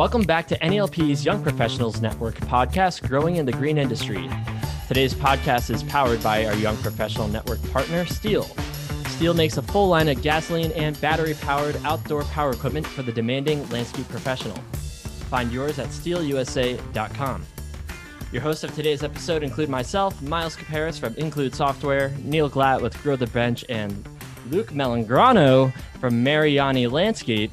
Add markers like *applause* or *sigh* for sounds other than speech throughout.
Welcome back to NALP's Young Professionals Network podcast, Growing in the Green Industry. Today's podcast is powered by our Young Professional Network partner, STIHL. STIHL makes a full line of gasoline and battery powered outdoor power equipment for the demanding landscape professional. Find yours at stihlusa.com. Your hosts of today's episode include myself, Miles Caparis from Include Software, Neil Glatt with Grow the Bench, and Luke Melangrano from Mariani Landscape.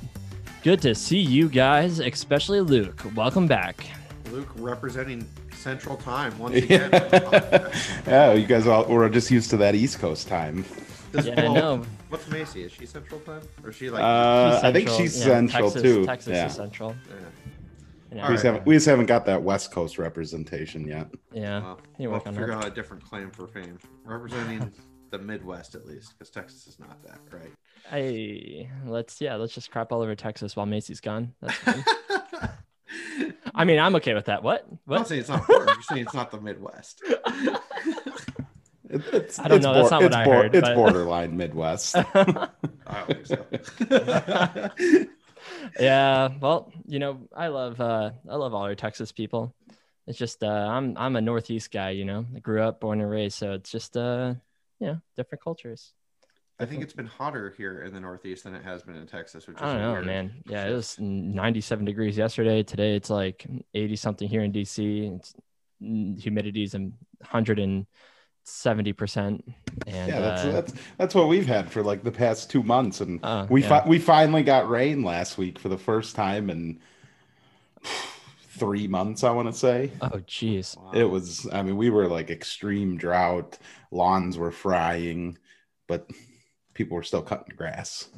Good to see you guys, especially Luke. Welcome back. Luke representing Central Time once again. yeah, *laughs* you guys all were just used to that East Coast time. Does- Yeah, I know. What's Macy? Is she Central Time? Or is she like? Uh, She's I think she's Yeah, central Texas, too. Texas yeah. is central. yeah. Yeah. We, just right. haven't, we just haven't got that West Coast representation yet. yeah. Well, You we'll on figure that. out a different claim for fame. Representing *laughs* the Midwest at least, because Texas is not that, right? Hey, let's yeah, let's just crap all over Texas while Macy's gone. That's *laughs* fine. I mean, I'm okay with that. What? What? I'm saying it's not important. You're saying it's not the Midwest. *laughs* It's, I don't it's know, that's not what it's I heard, It's but- borderline Midwest. *laughs* I so. yeah. Well, you know, I love uh I love all our Texas people. It's just uh I'm I'm a Northeast guy, you know. I grew up, born and raised, so it's just uh you know, different cultures. I think it's *laughs* been hotter here in the Northeast than it has been in Texas, which is I don't know, weird. man. Yeah, it was 97 degrees yesterday. Today it's like 80 something here in DC. It's humidity's and 170 percent. And yeah, that's, uh, that's that's what we've had for like the past two months, and uh, we yeah. fi- we finally got rain last week for the first time in *sighs* three months. I want to say oh geez. Wow. it was. I mean, we were like extreme drought. Lawns were frying, but people were still cutting grass.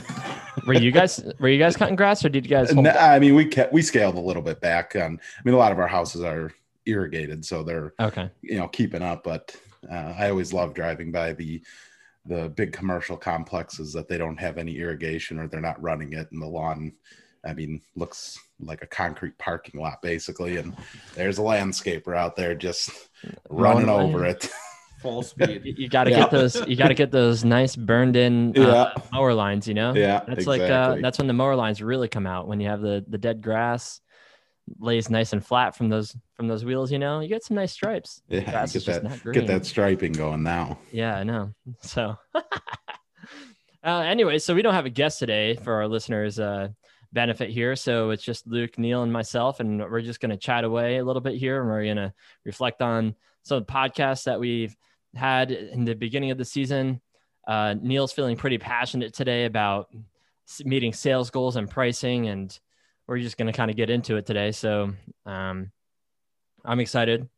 *laughs* Were you guys were you guys cutting grass or did you guys? No. I mean, we kept we scaled a little bit back. On, I mean, a lot of our houses are irrigated, so they're Okay. you know keeping up. But uh, I always love driving by the the big commercial complexes that they don't have any irrigation or they're not running it, and the lawn, I mean, looks like a concrete parking lot basically. And there's a landscaper out there just running over it. *laughs* full speed. You, you got to Yeah. get those. You got to get those nice burned in uh, Yeah. mower lines. You know. Yeah, That's like uh, that's when the mower lines really come out when you have the the dead grass lays nice and flat from those from those wheels. You know, you get some nice stripes. Yeah, Grass you is get just that not green. get that striping going now. Yeah, I know. So, *laughs* uh, anyway, so we don't have a guest today for our listeners' uh, benefit here. So it's just Luke, Neil, and myself, and we're just going to chat away a little bit here, and we're going to reflect on some podcasts that we've had in the beginning of the season. Uh, Neil's feeling pretty passionate today about meeting sales goals and pricing, and we're just going to kind of get into it today. So um, I'm excited,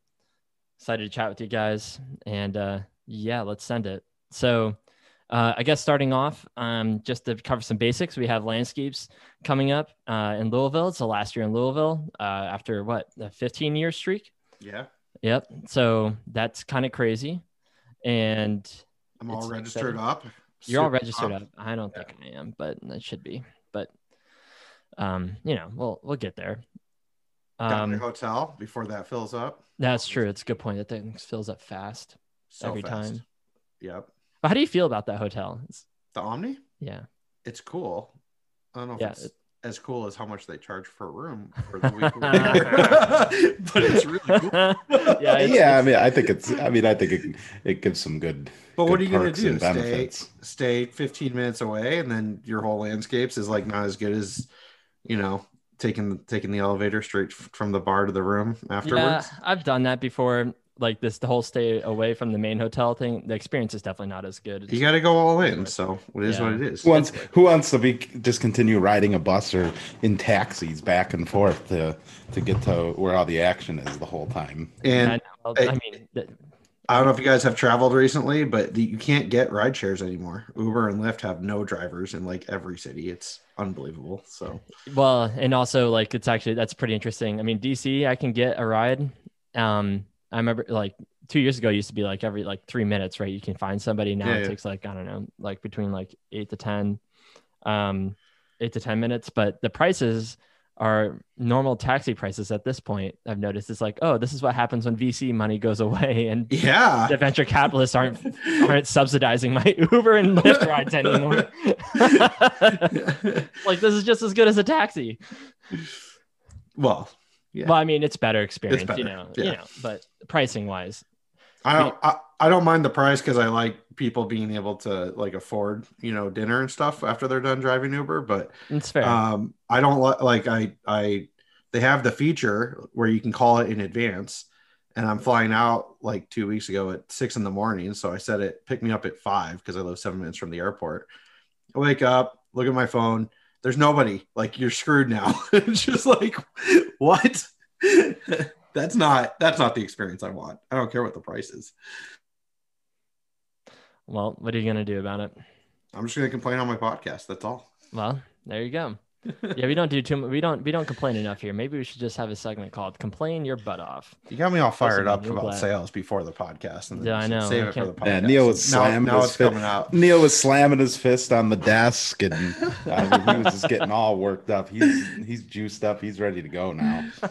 excited to chat with you guys, and uh, yeah, let's send it. So, uh, I guess starting off, um, just to cover some basics, we have landscapes coming up uh, in Louisville. It's the last year in Louisville uh, after what a 15 year streak. Yeah, Yep. So that's kind of crazy, and I'm all registered exciting. up. you're all registered pumped. up. I don't think I am, but I should be. But um, you know, we'll we'll get there. To the Um, hotel before that fills up. that's true. It's a good point. That thing fills up fast So every fast. time. Yep. But how do you feel about that hotel? It's, The Omni, yeah. it's cool. I don't know if Yeah, it's it- as cool as how much they charge for a room for the week *laughs* *laughs* but it's really cool. *laughs* yeah. It's, yeah, I mean, I think it's. I mean, I think it, it gives some good. But what are you gonna do? Stay, stay 15 minutes away, and then your whole landscapes is like not as good as, you know, taking taking the elevator straight from the bar to the room Yeah, afterwards. I've done that before. Like this, the whole stay away from the main hotel thing. The experience is definitely not as good. You got to go all in, so it is what it is. Who wants, who wants to be just continue riding a bus or in taxis back and forth to to get to where all the action is the whole time? And I, know. I- I mean, th- I don't know if you guys have traveled recently, but the, you can't get ride shares anymore. Uber and Lyft have no drivers in like every city. It's unbelievable. So well, and also like it's actually that's pretty interesting. I mean, DC, I can get a ride. Um, I remember like two years ago, it used to be like every like three minutes, right? You can find somebody. Now Yeah, it yeah. takes like I don't know, like between like eight to ten, um, eight to ten minutes. But the prices are normal taxi prices at this point. I've noticed it's like, oh, this is what happens when VC money goes away *laughs* and yeah, the venture capitalists aren't *laughs* aren't subsidizing my *laughs* Uber and Lyft rides anymore. like this is just as good as a taxi. Well, yeah. Well, I mean, it's better experience, better, you know, yeah. you know, but pricing wise, I don't I, I don't mind the price because I like people being able to like afford you know dinner and stuff after they're done driving Uber. But it's fair. um, I don't li- like I I they have the feature where you can call it in advance, and I'm flying out like two weeks ago at six in the morning. So I said it pick me up at five because I live seven minutes from the airport. I wake up, look at my phone. There's nobody. Like you're screwed now. *laughs* it's just like what? *laughs* that's not that's not the experience I want. I don't care what the price is. well, what are you gonna do about it? I'm just gonna complain on my podcast. That's all. Well, there you go. *laughs* yeah, we don't do too much. We don't we don't complain enough here. Maybe we should just have a segment called "Complain Your Butt Off." You got me all fired up about glad. sales before the podcast, and Yeah, I know. Save I it for the podcast. Yeah, Neil was now, slamming now his it's fit- coming out. Neil was slamming his fist on the desk, and *laughs* I mean, he was just getting all worked up. He's he's juiced up. He's ready to go now. *laughs*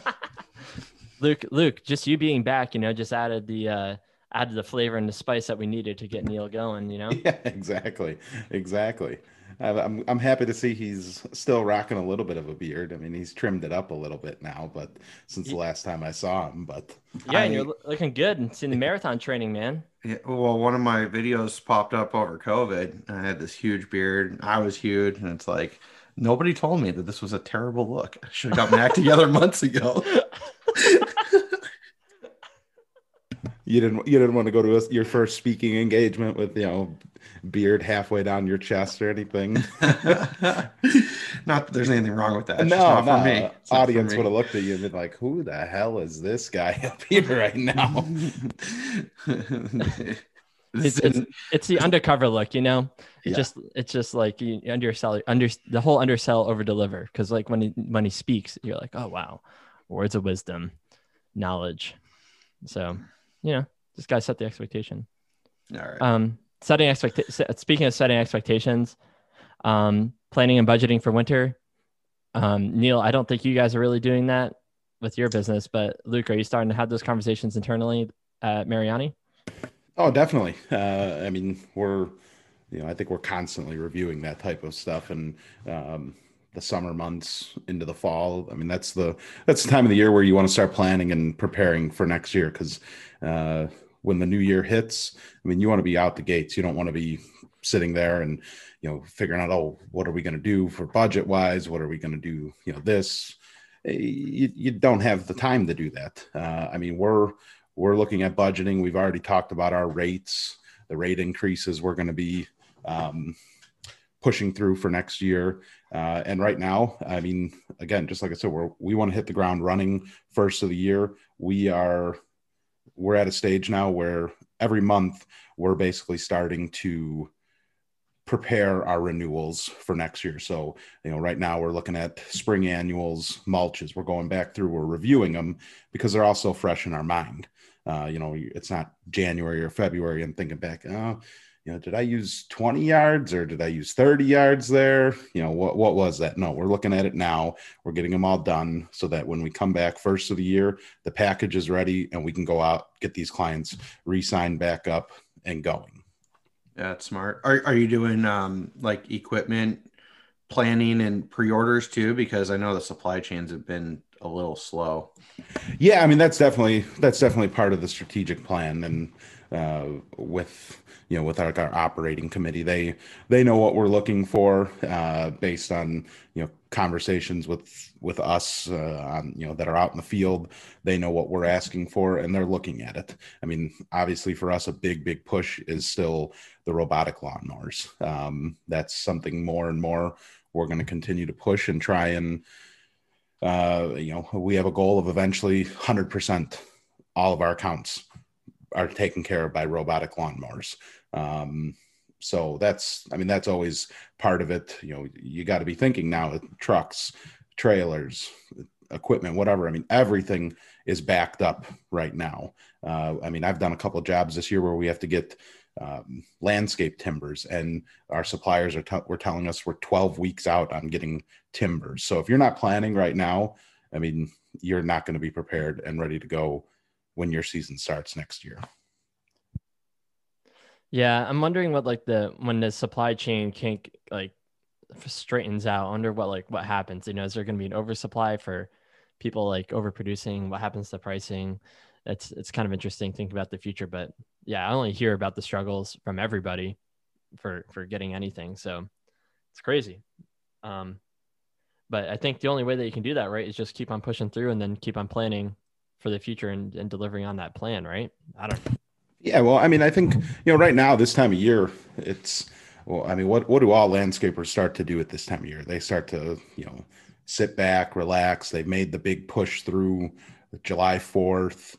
Luke, Luke, just you being back, you know, just added the uh added the flavor and the spice that we needed to get Neil going. You know, Yeah, exactly, exactly. I- I'm I'm happy to see he's still rocking a little bit of a beard. I mean, he's trimmed it up a little bit now, but since the last time I saw him, but yeah, and I- you're looking good and seeing the marathon training, man. Yeah, well, one of my videos popped up over COVID. and I had this huge beard. I was huge, and it's like nobody told me that this was a terrible look. I should have got my act together *laughs* months ago. *laughs* you didn't you didn't want to go to a, your first speaking engagement with you know beard halfway down your chest or anything. *laughs* not that there's anything wrong with that. It's no, just not no. for me. It's not for Audience me. would have looked at you and been like, "Who the hell is this guy *laughs* up here right now?" *laughs* It's, it's it's the undercover look, you know. It's Yeah. just it's just like you you undersell under the whole undersell over deliver because like when he when he speaks, you're like, oh wow, words of wisdom, knowledge. So you know, this guy set the expectation. All right. Um, setting expect. Speaking of setting expectations, um, planning and budgeting for winter. Um, Neil, I don't think you guys are really doing that with your business, but Luke, are you starting to have those conversations internally at Mariani? Oh, definitely. Uh, I mean, we're, you know, I think we're constantly reviewing that type of stuff, and um, the summer months into the fall. I mean, that's the that's the time of the year where you want to start planning and preparing for next year because uh, when the new year hits, I mean, you want to be out the gates. You don't want to be sitting there and you know figuring out, oh, what are we going to do for budget wise? What are we going to do? You know, this. Eh, You, you don't have the time to do that. Uh, I mean, we're we're looking at budgeting. We've already talked about our rates, the rate increases we're going to be um, pushing through for next year. Uh, and right now, I mean, again, just like I said, we're, we want to hit the ground running first of the year. We are, we're at a stage now where every month we're basically starting to prepare our renewals for next year. So, you know, right now we're looking at spring annuals, mulches. We're going back through, we're reviewing them because they're also fresh in our mind. Uh, you know, it's not January or February and thinking back, oh, you know, did I use 20 yards or did I use 30 yards there? You know, what, what was that? No, we're looking at it now. We're getting them all done so that when we come back first of the year, the package is ready and we can go out, get these clients re-signed back up and going. Yeah, that's smart. Are are you doing um like equipment planning and pre-orders too? Because I know the supply chains have been a little slow. Yeah, I mean that's definitely that's definitely part of the strategic plan, and uh, with you know with our, our operating committee, they they know what we're looking for uh, based on you know conversations with with us uh, on you know that are out in the field. They know what we're asking for, and they're looking at it. I mean, obviously for us, a big big push is still the robotic lawnmowers. Um, that's something more and more we're going to continue to push and try and uh, you know, we have a goal of eventually 100% all of our accounts are taken care of by robotic lawnmowers. Um, so that's, I mean, that's always part of it. You know, you got to be thinking now trucks, trailers, equipment, whatever. I mean, everything is backed up right now. Uh, I mean, I've done a couple of jobs this year where we have to get um, landscape timbers, and our suppliers are t- we're telling us we're 12 weeks out on getting timbers. So if you're not planning right now, I mean, you're not going to be prepared and ready to go when your season starts next year. Yeah, I'm wondering what like the when the supply chain can't like straightens out. under what like what happens. You know, is there going to be an oversupply for people like overproducing? What happens to pricing? It's it's kind of interesting thinking about the future. But yeah, I only hear about the struggles from everybody for for getting anything. So it's crazy. Um, but I think the only way that you can do that, right, is just keep on pushing through and then keep on planning for the future and, and delivering on that plan, right? I don't. Yeah, well, I mean, I think you know, right now, this time of year, it's well, I mean, what what do all landscapers start to do at this time of year? They start to, you know, sit back, relax. They've made the big push through July Fourth,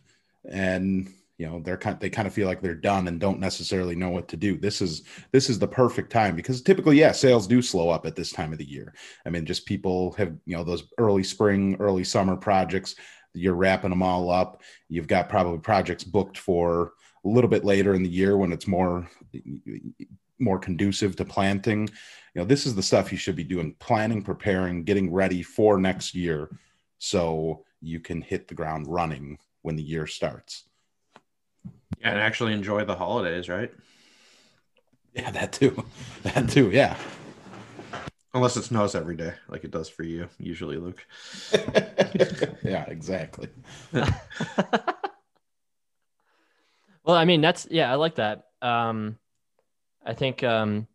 and you know they're kind they kind of feel like they're done and don't necessarily know what to do this is this is the perfect time because typically yeah sales do slow up at this time of the year i mean just people have you know those early spring early summer projects you're wrapping them all up you've got probably projects booked for a little bit later in the year when it's more more conducive to planting you know this is the stuff you should be doing planning preparing getting ready for next year so you can hit the ground running when the year starts yeah, and actually enjoy the holidays, right? Yeah, that too. *laughs* That too. Yeah. Unless it snows every day, like it does for you, usually, Luke. *laughs* yeah, exactly. *laughs* well, I mean, that's yeah, I like that. Um, I think, um,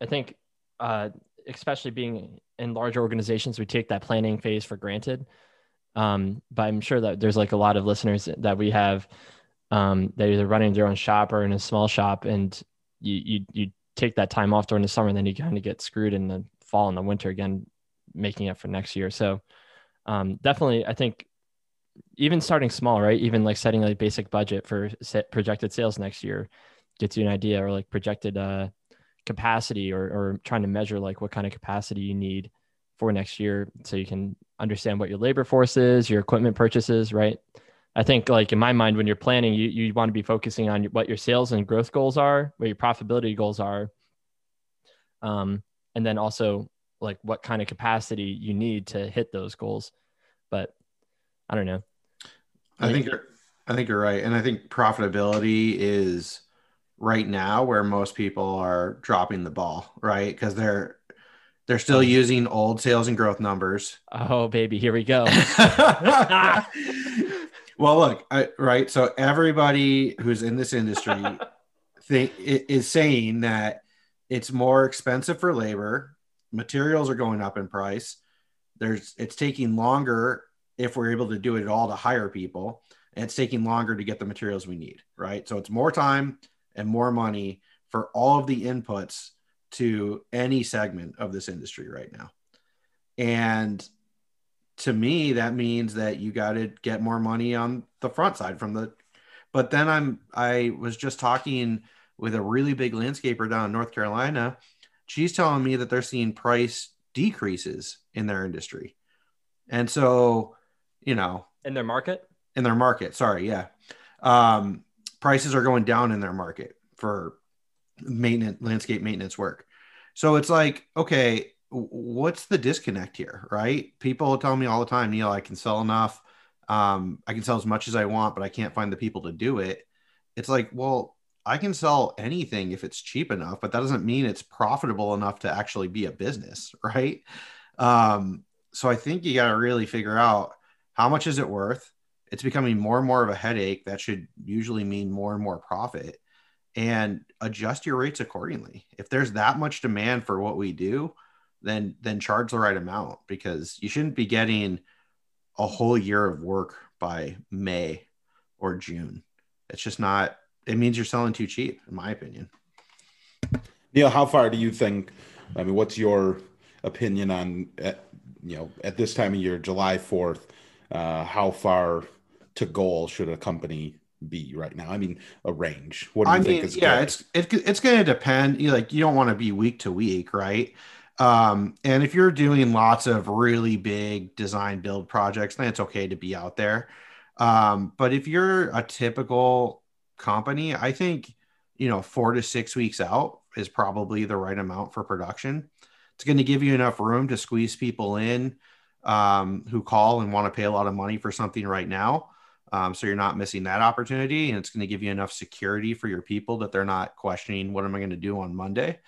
I think, uh, especially being in large organizations, we take that planning phase for granted. Um, but I'm sure that there's like a lot of listeners that we have um, they're either running their own shop or in a small shop, and you you you take that time off during the summer, then you kind of get screwed in the fall and the winter again, making it for next year. So um, definitely, I think even starting small, right? Even like setting a basic budget for projected sales next year gets you an idea, or like projected uh, capacity, or or trying to measure like what kind of capacity you need for next year, so you can understand what your labor force is, your equipment purchases, right? I think like in my mind, when you're planning, you, you want to be focusing on what your sales and growth goals are, what your profitability goals are. Um, and then also like what kind of capacity you need to hit those goals. But I don't know. I, I think you're, I think you're right. And I think profitability is right now where most people are dropping the ball, right? Because they're they're still using old sales and growth numbers. Oh baby, here we go. *laughs* *laughs* *laughs* Well, look, I, right. So everybody who's in this industry *laughs* think, is saying that it's more expensive for labor. Materials are going up in price. There's it's taking longer if we're able to do it at all to hire people, and it's taking longer to get the materials we need. Right. So it's more time and more money for all of the inputs to any segment of this industry right now. And to me that means that you got to get more money on the front side from the but then i'm i was just talking with a really big landscaper down in north carolina. She's telling me that they're seeing price decreases in their industry. And so you know in their market? In their market sorry yeah. Um prices are going down in their market for maintenance landscape maintenance work. So it's like okay what's the disconnect here, right? People tell me all the time, Neil, I can sell enough. Um, I can sell as much as I want, but I can't find the people to do it. It's like, well, I can sell anything if it's cheap enough, but that doesn't mean it's profitable enough to actually be a business, *laughs* right? Um, so I think you got to really figure out how much is it worth. It's becoming more and more of a headache. That should usually mean more and more profit, and adjust your rates accordingly. If there's that much demand for what we do, then then charge the right amount because you shouldn't be getting a whole year of work by May or June. It's just not. It means you're selling too cheap, in my opinion. Neil, how far do you think? I mean, what's your opinion on at, you know at this time of year, July Fourth? Uh, how far to goal should a company be right now? I mean, a range. What do you I think mean, is yeah, good? it's it, it's going to depend. You like you don't want to be week to week, right? Um, and if you're doing lots of really big design build projects, then it's okay to be out there. Um, but if you're a typical company, I think, you know, four to six weeks out is probably the right amount for production. It's going to give you enough room to squeeze people in um, who call and want to pay a lot of money for something right now. Um, so you're not missing that opportunity. And it's going to give you enough security for your people that they're not questioning what am I going to do on Monday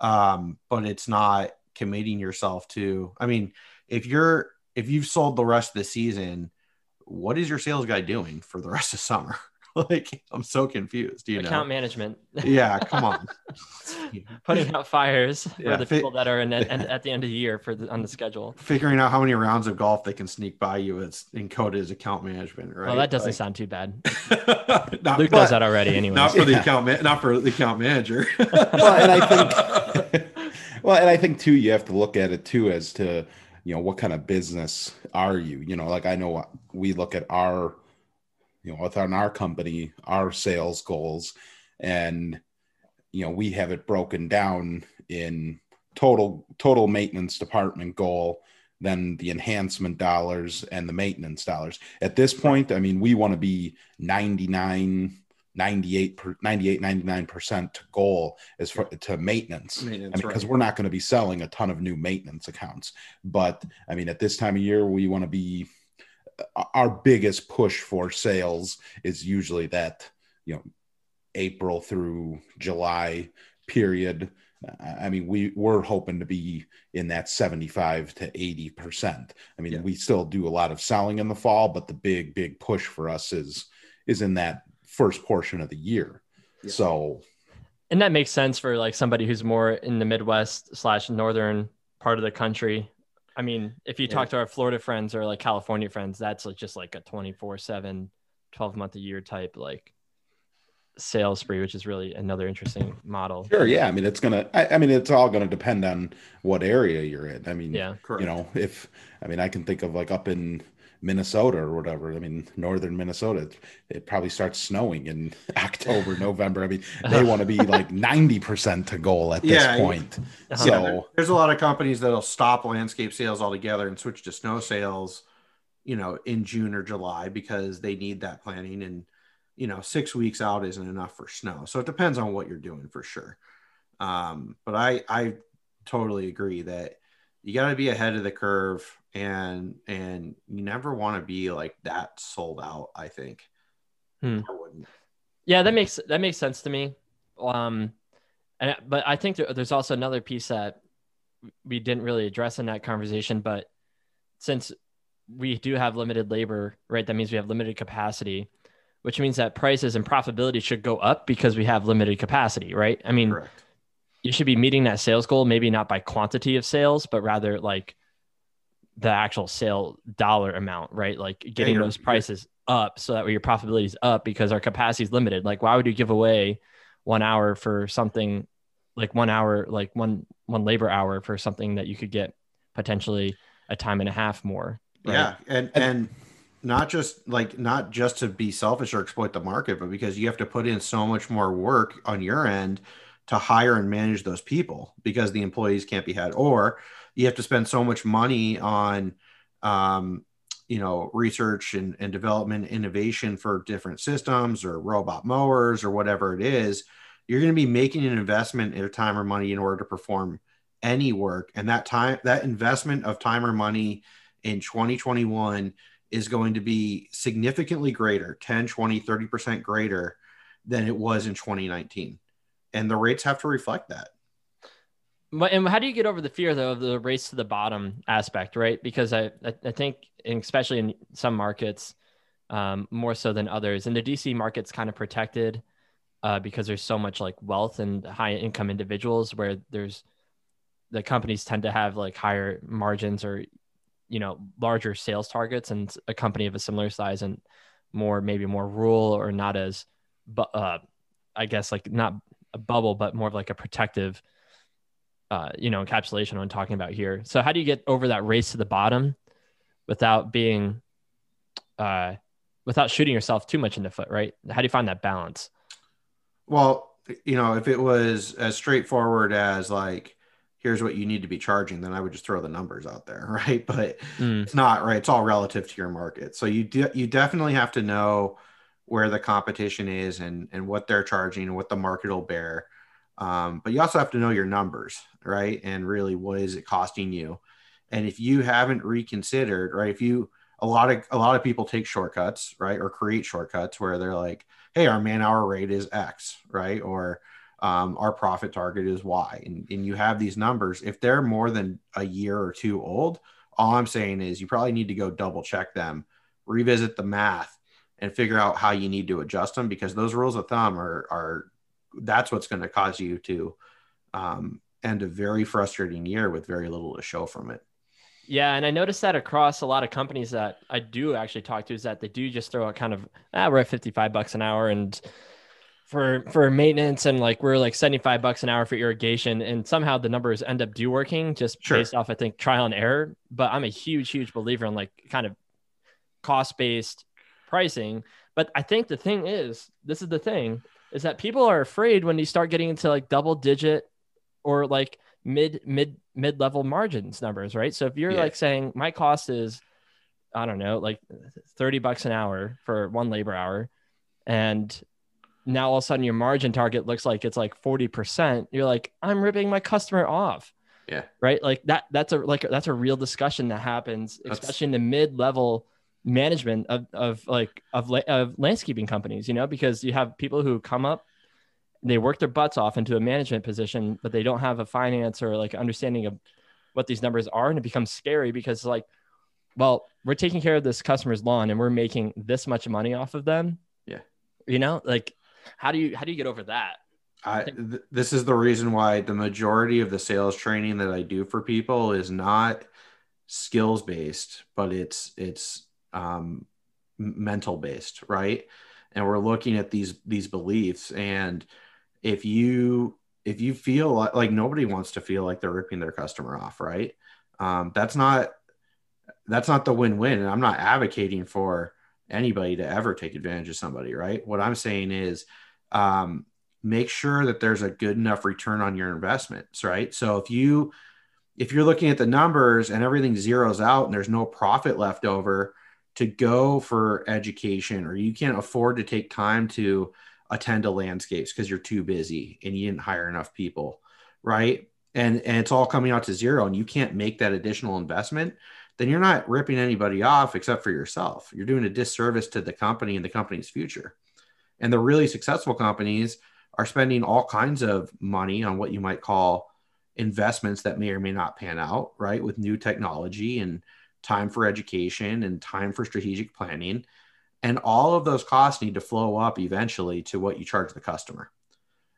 um, but it's not committing yourself to. I mean, if you're if you've sold the rest of the season, what is your sales guy doing for the rest of summer? *laughs* like I'm so confused. You know. Account management. Yeah, come on. *laughs* Putting out fires for Yeah, the fi- people that are in at, *laughs* at the end of the year for the, on the schedule. Figuring out how many rounds of golf they can sneak by you is encoded as account management, right? Well, that doesn't Like- sound too bad. not, Luke but- does that already, anyway. Not for the account, ma- not for the account manager. well, and I think, well, and I think too, you have to look at it too as to, you know, what kind of business are you? You know, like I know we look at our, you know, within our company, our sales goals, and you know, we have it broken down in total total maintenance department goal, then the enhancement dollars and the maintenance dollars. At this point, I mean, we want to be 99 98 98 99% to goal as for to maintenance. Maintenance, I mean, because right. we're not going to be selling a ton of new maintenance accounts. But I mean, at this time of year, we want to be Uh, our biggest push for sales is usually that, you know, April through July period. I I mean, we we're hoping to be in that 75 to 80 percent. I mean, Yeah. we still do a lot of selling in the fall, but the big, big push for us is is in that first portion of the year. Yeah. So and that makes sense for like somebody who's more in the Midwest slash northern part of the country. I mean, if you Yeah. talk to our Florida friends or like California friends, that's like just like a 24 7, 12 month a year type like sales spree, which is really another interesting model. sure, yeah. I mean, it's gonna. I, I mean, it's all gonna depend on what area you're in. I mean, Yeah. Correct. you know, if I mean, I can think of like up in Minnesota or whatever. I mean, northern Minnesota, it, it probably starts snowing in *laughs* October, *laughs* November. I mean, they want to be like *laughs* ninety percent to goal at this Yeah, point. Uh-huh. So there- there's a lot of companies that'll stop landscape sales altogether and switch to snow sales, you know, in June or July because they need that planning. And, you know, six weeks out isn't enough for snow. So it depends on what you're doing for sure. Um, but I, I totally agree that you got to be ahead of the curve and, and you never want to be like that sold out. I think. Hmm. I wouldn't. Yeah, that makes that makes sense to me. Um, and but I think there, there's also another piece that we didn't really address in that conversation. But since we do have limited labor, right, that means we have limited capacity, which means that prices and profitability should go up because we have limited capacity, right? I mean, Correct. you should be meeting that sales goal, maybe not by quantity of sales, but rather like the actual sale dollar amount, right? Like getting you're- those prices up so that your profitability is up because our capacity is limited. Like, why would you give away one hour for something like one hour, like one one labor hour for something that you could get potentially a time and a half more? right? Yeah, and and not just like not just to be selfish or exploit the market, but because you have to put in so much more work on your end to hire and manage those people because the employees can't be had, or you have to spend so much money on, um, you know, research and, and development, innovation for different systems or robot mowers or whatever it is. You're going to be making an investment in time or money in order to perform any work, and that time, that investment of time or money in 2021 is going to be significantly greater 10 20 30% greater than it was in 2019 and the rates have to reflect that and how do you get over the fear though of the race to the bottom aspect, right? Because I I, think, especially in some markets, um, more so than others, and the DC market's kind of protected uh, because there's so much like wealth and high income individuals where there's the companies tend to have like higher margins or you know larger sales targets, and a company of a similar size and more maybe more rural or not as, but uh, I guess like not a bubble, but more of like a protective uh, you know, encapsulation I'm talking about here. So how do you get over that race to the bottom without being, uh, without shooting yourself too much in the foot, right? How do you find that balance? well you know if it was as straightforward as like here's what you need to be charging then i would just throw the numbers out there *laughs* right but Mm, it's not right it's all relative to your market so you de- you definitely have to know where the competition is and and what they're charging and what the market will bear um, but you also have to know your numbers right? And really what is it costing you? And if you haven't reconsidered right if you a lot of a lot of people take shortcuts right or create shortcuts where they're like hey our man hour rate is x right? Or um, our profit target is y. And, and you have these numbers. If they're more than a year or two old all I'm saying is you probably need to go double check them, revisit the math, and figure out how you need to adjust them because those rules of thumb are are that's what's going to cause you to um, end a very frustrating year with very little to show from it. Yeah, and I noticed that across a lot of companies that I do actually talk to is that they do just throw a kind of ah, we're at 55 bucks an hour and for for maintenance and like we're like 75 bucks an hour for irrigation and somehow the numbers end up do working just Sure. based off I think trial and error, but I'm a huge huge believer in like kind of cost-based pricing, but I think the thing is, this is the thing is that people are afraid when you start getting into like double digit or like mid mid mid level margins numbers, right? So if you're Yeah. like saying my cost is I don't know, like 30 bucks an hour for one labor hour and now all of a sudden your margin target looks like it's like 40%, you're like I'm ripping my customer off. Yeah. Right? Like that that's a like that's a real discussion that happens That's- especially in the mid level management of, of like of, of landscaping companies you know because you have people who come up they work their butts off into a management position but they don't have a finance or like understanding of what these numbers are and it becomes scary because like well we're taking care of this customer's lawn and we're making this much money off of them Yeah. you know like how do you how do you get over that I, th- this is the reason why the majority of the sales training that I do for people is not skills based, but it's it's um, mental based, right? And we're looking at these these beliefs, and if you if you feel like, like nobody wants to feel like they're ripping their customer off, right? Um, that's not that's not the win win, and I'm not advocating for anybody to ever take advantage of somebody, right? What I'm saying is. Um, make sure that there's a good enough return on your investments, right? So if you if you're looking at the numbers and everything zeroes out and there's no profit left over to go for education or you can't afford to take time to attend to landscapes because you're too busy and you didn't hire enough people, right? And and it's all coming out to zero and you can't make that additional investment, then you're not ripping anybody off except for yourself. You're doing a disservice to the company and the company's future. And the really successful companies are spending all kinds of money on what you might call investments that may or may not pan out, right? With new technology and time for education and time for strategic planning. And all of those costs need to flow up eventually to what you charge the customer.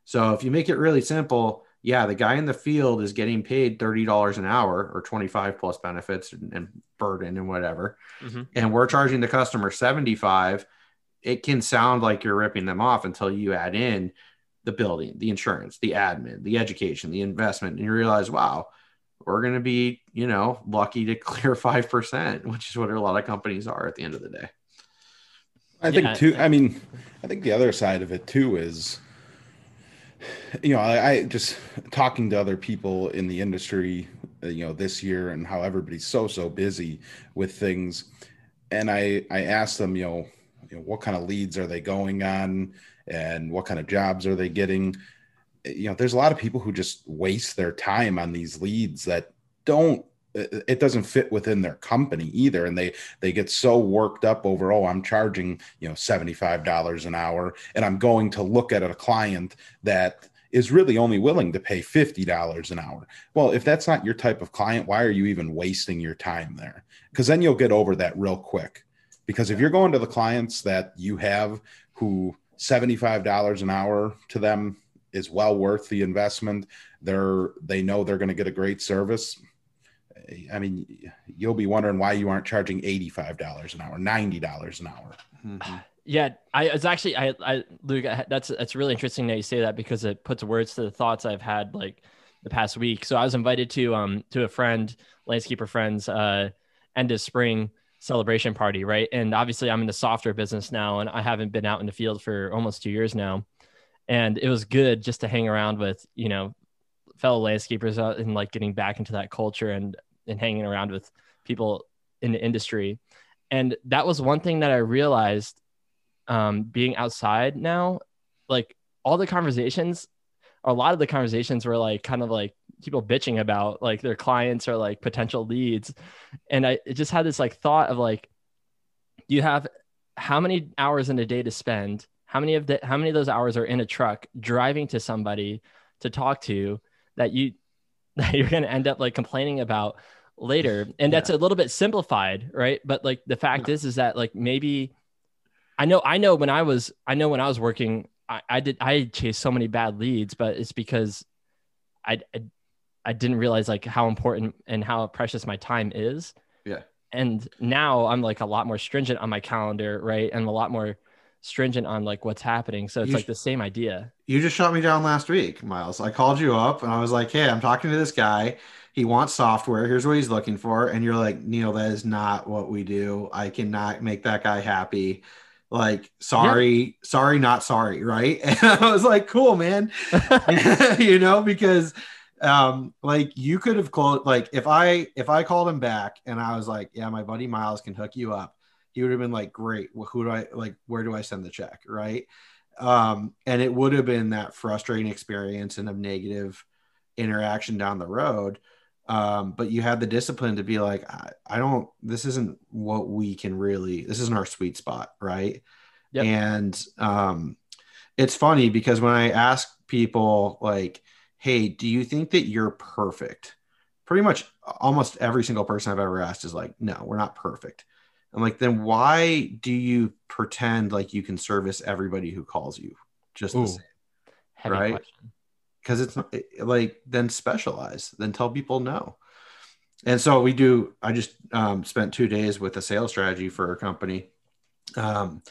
So if you make it really simple, yeah, the guy in the field is getting paid $30 an hour or 25 plus benefits and, and burden and whatever. Mhm. And we're charging the customer 75. It can sound like you're ripping them off until you add in the building, the insurance, the admin, the education, the investment, and you realize, wow, we're going to be, you know, lucky to *laughs* clear 5%, which is what a lot of companies are at the end of the day. I think Yeah. too. I mean, I think the other side of it too is, you know, I, I just talking to other people in the industry, uh, you know, this year and how everybody's so so busy with things, and I I asked them, you know, you know, what kind of leads are they going on, and what kind of jobs are they getting. Eh, you know, there's a lot of people who just waste their time on these leads that don't. It it doesn't fit within their company either, and they they get so worked up over oh i'm charging you know $75 an hour and i'm going to look at a client that is really only willing to pay $50 an hour. Well if that's not your type of client why are you even wasting your time there? Because then you'll get over that real quick. Because if you're going to the clients that you have who $75 an hour to them is well worth the investment they're they know they're going to get a great service I mean, you'll be wondering why you aren't charging $85 an hour, $90 an hour. Yeah, I it's actually I I Luke I- that's that's really interesting that you say that because it puts words to the thoughts I've had like the past week. So I was invited to um to a friend, landscaper friend's uh end of spring celebration party, right? And obviously I'm in the software business now and I haven't been out in the field for almost 2 years now. And it was good just to hang around with, you know, fellow landscapers and like getting back into that culture and and hanging around with people in the industry. And that was one thing that I realized um, being outside now, like all the conversations, a lot of the conversations were like kind of like people bitching about like their clients or like potential leads. And I just had this like thought of like, you have how many hours in a day to spend? How many of the how many of those hours are in a truck driving to somebody to talk to that you *laughs* that you're going to end up like complaining about later? And that's a little bit simplified right? But like the fact is is that like maybe i know i know when i was i know when i was working i, I did i chased so many bad leads but it's because I, I i didn't realize like how important and how precious my time is. Yeah. and now i'm like a lot more stringent on my calendar right? And a lot more stringent on like what's happening so it's You like the same idea You just shot me down last week, Miles. I called you up and I was like, "Hey, I'm talking to this guy. He wants software. Here's what he's looking for." And you're like, "Neil, that is not what we do. I cannot make that guy happy." Like, sorry, sorry, not sorry, right? *laughs* And I was like, "Cool, man." *laughs* *laughs* you know, because um like you could have called like if I if I called him back and I was like, "Yeah, my buddy Miles can hook you up." He would have been like, "Great. Well, who do I like where do I send the check?" right? um, and it would have been that frustrating experience and a negative interaction down the road. Um, but you had the discipline to be like, I, I don't, this isn't what we can really, this isn't our sweet spot. Right. Yep. And um, it's funny because when I ask people, like, hey, do you think that you're perfect? Pretty much almost every single person I've ever asked is like, no, we're not perfect. I'm like, then why do you pretend like you can service everybody who calls you just Ooh. the same? Heavy Right. Because it's not, like, then specialize, then tell people no. And so we do. I just um, spent two days with a sales strategy for a company. Um,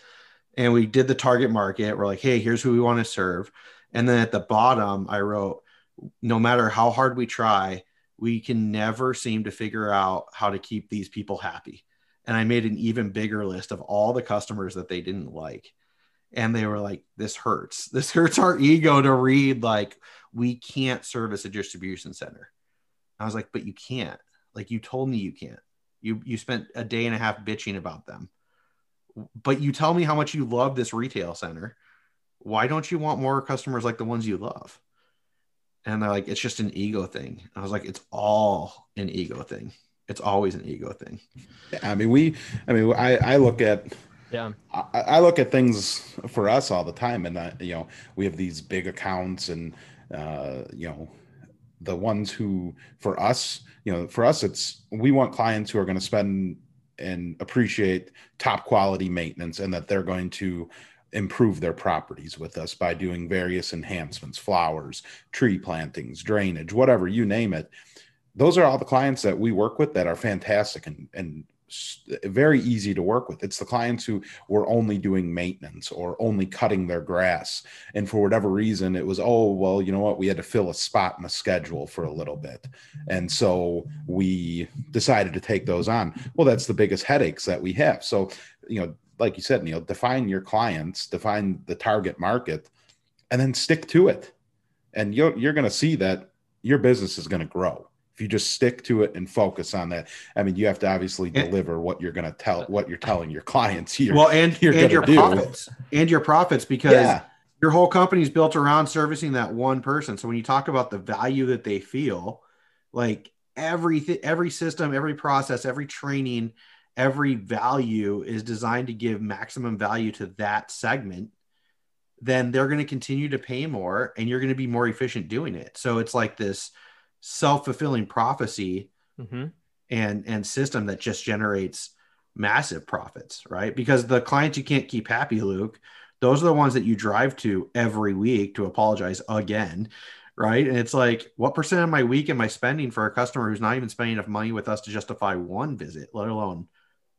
and we did the target market. We're like, hey, here's who we want to serve. And then at the bottom, I wrote, no matter how hard we try, we can never seem to figure out how to keep these people happy. And I made an even bigger list of all the customers that they didn't like. And they were like, this hurts. *laughs* This hurts our ego to read, like, we can't service a distribution center. I was like, but you can't. Like, you told me you can't. You, you spent a day and a half bitching about them. But you tell me how much you love this retail center. Why don't you want more customers like the ones you love? And they're like, it's just an ego thing. I was like, it's all an ego thing. It's always an ego thing. Yeah, I mean, we, I mean, I, I look at, Yeah. I, I look at things for us all the time, and I, you know, we have these big accounts, and uh, you know, the ones who, for us, you know, for us, it's we want clients who are going to spend and appreciate top quality maintenance, and that they're going to improve their properties with us by doing various enhancements, flowers, tree plantings, drainage, whatever you name it. Those are all the clients that we work with that are fantastic and and very easy to work with. It's the clients who were only doing maintenance or only cutting their grass. And for whatever reason, it was, oh, well, you know what? We had to fill a spot in the schedule for a little bit. And so we decided to take those on. Well, that's the biggest headaches that we have. So, you know, like you said, Neil, define your clients, define the target market, and then stick to it. And you're, you're going to see that your business is going to grow if you just stick to it and focus on that. I mean, you have to obviously And- deliver what you're going to tell, what you're telling your clients. You're, well, and, *laughs* and your do. profits and your profits because yeah, your whole company is built around servicing that one person. So when you talk about the value that they feel, like everything, every system, every process, every training, every value is designed to give maximum value to that segment, then they're going to continue to pay more and you're going to be more efficient doing it. So it's like this self-fulfilling prophecy hmm and and system that just generates massive profits, right? Because the clients you can't keep happy, Luke, those are the ones that you drive to every week to apologize again, right? And it's like, what percent of my week am I spending for a customer who's not even spending enough money with us to justify one visit, let alone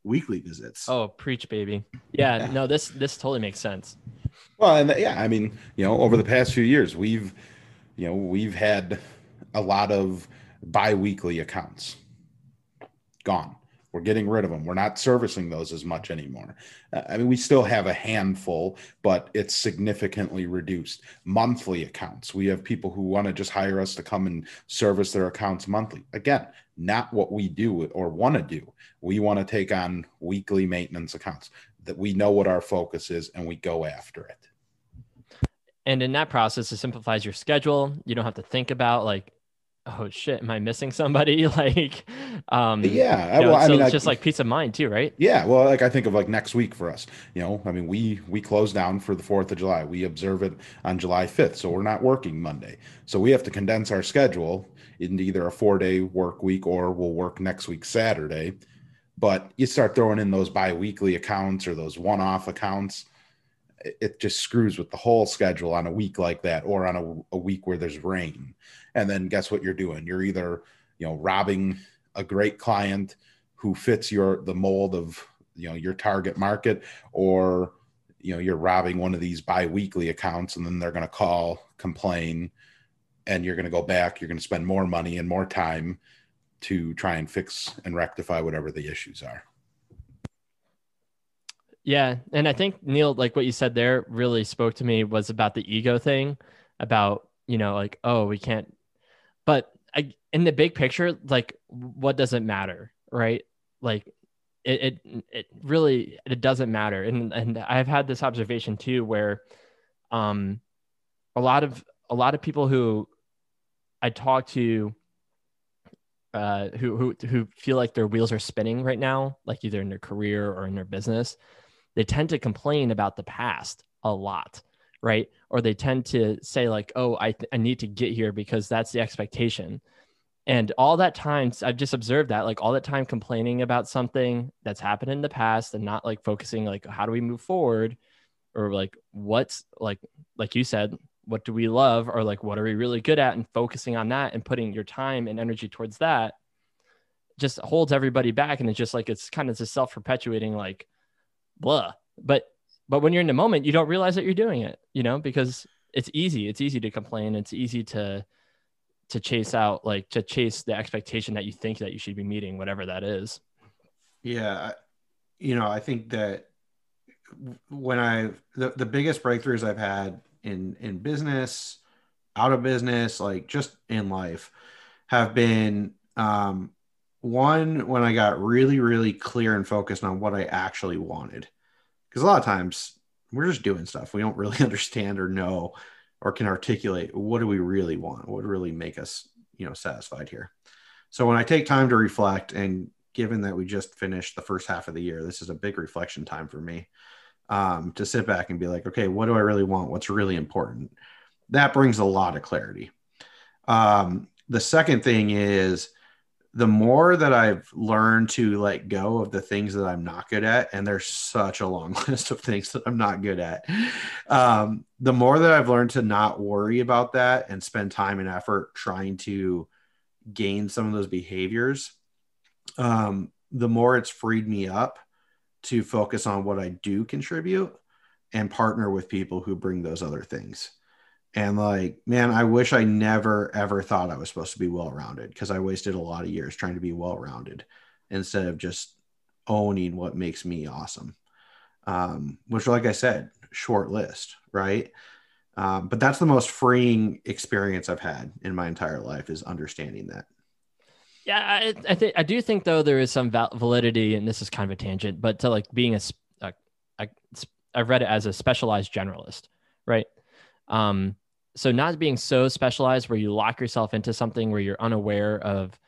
weekly visits? Oh, preach, baby. Yeah, Yeah. no, this this totally makes sense. Well, and yeah, I mean, you know, over the past few years, we've, you know, we've had a lot of biweekly accounts gone. We're getting rid of them. We're not servicing those as much anymore. Uh, I mean, we still have a handful, but it's significantly reduced. Monthly accounts. We have people who want to just hire us to come and service their accounts monthly. Again, not what we do or want to do. We want to take on weekly maintenance accounts that we know what our focus is and we go after it. And in that process, it simplifies your schedule. You don't have to think about like, oh shit, am I missing somebody? *laughs* like, um, Yeah, you know, well, I so mean, it's I- just like peace of mind too, right? Yeah, well, like I think of like next week for us. You know, I mean, we we close down for the Fourth of July. We observe it on July fifth, so we're not working Monday. So we have to condense our schedule into either a four day work week or we'll work next week Saturday. But you start throwing in those bi-weekly accounts or those one-off accounts, it just screws with the whole schedule on a week like that or on a, a week where there's rain. And then guess what you're doing? You're either, you know, robbing a great client who fits your the mold of you know your target market or you know you're robbing one of these bi-weekly accounts and then they're going to call complain and you're going to go back you're going to spend more money and more time to try and fix and rectify whatever the issues are yeah and i think neil like what you said there really spoke to me was about the ego thing about you know like oh we can't but I, in the big picture like what does it matter right? Like it, it it really it doesn't matter and and i've had this observation too where um a lot of a lot of people who i talk to uh who who who feel like their wheels are spinning right now like either in their career or in their business they tend to complain about the past a lot right? Or they tend to say like oh i i need to get here because that's the expectation. And all that time i've just observed that like all that time complaining about something that's happened in the past and not like focusing like how do we move forward? Or like what's like like you said what do we love? Or like what are we really good at? And focusing on that and putting your time and energy towards that just holds everybody back. And it's just like it's kind of just self-perpetuating like blah. But but when you're in the moment you don't realize that you're doing it you know because it's easy. It's easy to complain. It's easy to to chase out like to chase the expectation that you think that you should be meeting whatever that is. Yeah you know i think that when i the, the biggest breakthroughs i've had in in business out of business like just in life have been um one when i got really really clear and focused on what i actually wanted because a lot of times we're just doing stuff. We don't really *laughs* understand or know or can articulate what do we really want what would really make us you know satisfied here. So when i take time to reflect and given that we just finished the first half of the year this is a big reflection time for me um, to sit back and be like okay what do i really want? What's really important? That brings a lot of clarity. Um, the second thing is the more that I've learned to let go of the things that I'm not good at, and there's such a long *laughs* list of things that I'm not good at, um, the more that I've learned to not worry about that and spend time and effort trying to gain some of those behaviors, um, the more it's freed me up to focus on what I do contribute and partner with people who bring those other things and like man i wish i never ever thought i was supposed to be well rounded because i wasted a lot of years trying to be well rounded instead of just owning what makes me awesome. Um, which like i said short list right? Um, but that's the most freeing experience i've had in my entire life is understanding that. Yeah i, I think i do think though there is some val- validity and this is kind of a tangent but to like being a, a, a i've read it as a specialized generalist right? Um, so not being so specialized where you lock yourself into something where you're unaware of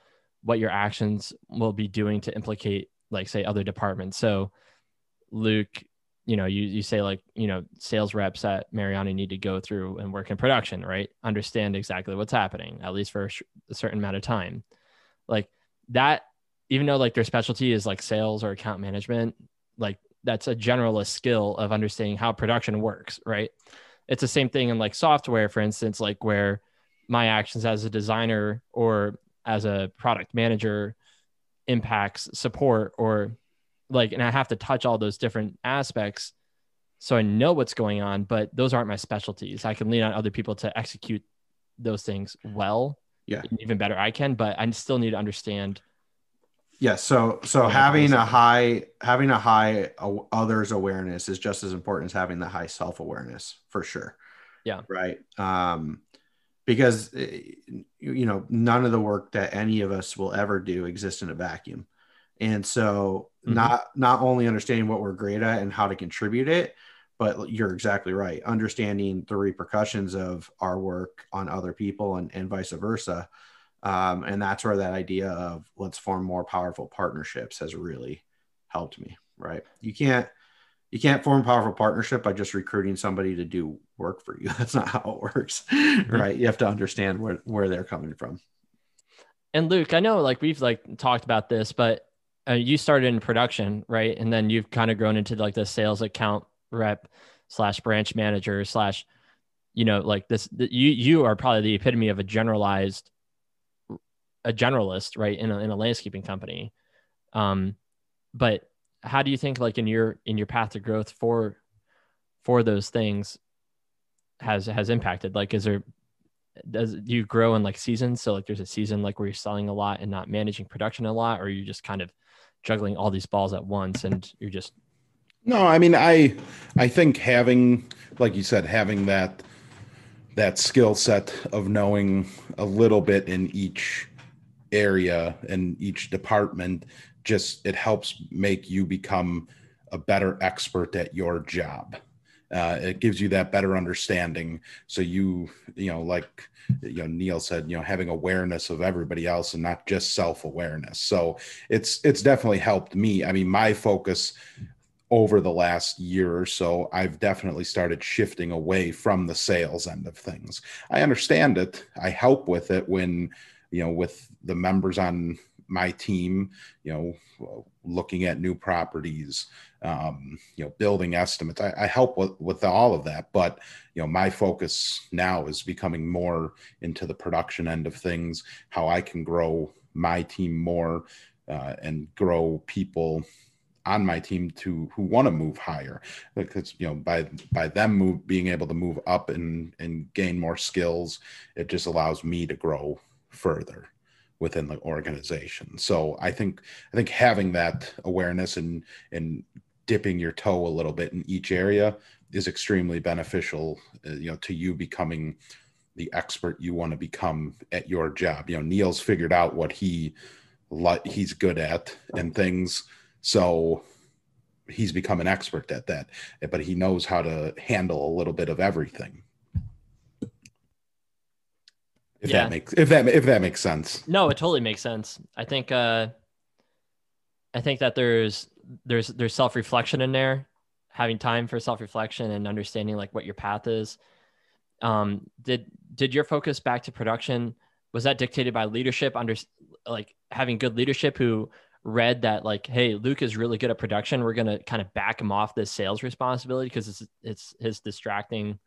what your actions will be doing to implicate like say other departments. So luke you know you, you say like you know sales reps at mariani need to go through and work in production right? Understand exactly what's happening at least for a, sh- a certain amount of time. Like that even though like their specialty is like sales or account management like that's a generalist skill of understanding how production works right it's the same thing in like software, for instance, like where my actions as a designer or as a product manager impacts support or like, and I have to touch all those different aspects so I know what's going on, but those aren't my specialties. I can lean on other people to execute those things well. Yeah. Even better I can, but I still need to understand yeah so so having a high having a high others awareness is just as important as having the high self-awareness for sure. Yeah. Right? Um because eh, you know none of the work that any of us will ever do exists in a vacuum. And so mm-hmm. not not only understanding what we're great at and how to contribute it but you're exactly right. Understanding the repercussions of our work on other people and, and vice versa um, and that's where that idea of let's form more powerful partnerships has really helped me. Right? You can't you can't form a powerful partnership by just recruiting somebody to do work for you. *laughs* That's not how it works. Mm-hmm. Right? You have to understand where where they're coming from. and Luke, I know like we've like talked about this, but uh, you started in production, right? And then you've kind of grown into like the sales account rep slash branch manager slash, you know, like this. You you are probably the epitome of a generalized, a generalist, right? In a, in a landscaping company, um, but how do you think like in your in your path to growth for for those things has has impacted? Like, is there does do you grow in like seasons? So like there's a season like where you're selling a lot and not managing production a lot, or you just kind of juggling all these balls at once and you're just no i mean i i think having like you said having that that skill set of knowing a little bit in each area and each department just it helps make you become a better expert at your job. Uh, it gives you that better understanding. So you you know like you know neil said you know having awareness of everybody else and not just self-awareness. So it's it's definitely helped me. I mean my focus over the last year or so i've definitely started shifting away from the sales end of things. I understand it. I help with it when you know with the members on my team you know looking at new properties um, you know, building estimates. I, I, help with, with all of that, but you know, my focus now is becoming more into the production end of things, how I can grow my team more uh, and grow people on my team to who want to move higher because you know by by them move being able to move up and and gain more skills it just allows me to grow further within the organization. So i think i think having that awareness and and dipping your toe a little bit in each area is extremely beneficial uh, you know to you becoming the expert you want to become at your job. You know neil's figured out what he like he's good at and things so he's become an expert at that but he knows how to handle a little bit of everything if yeah. that makes if that if that makes sense no it totally makes sense i think uh i think that there's there's there's self reflection in there, having time for self reflection and understanding like what your path is. Um, did did your focus back to production was that dictated by leadership under like having good leadership who read that like hey luke is really good at production we're going to kind of back him off this sales responsibility because it's it's his distracting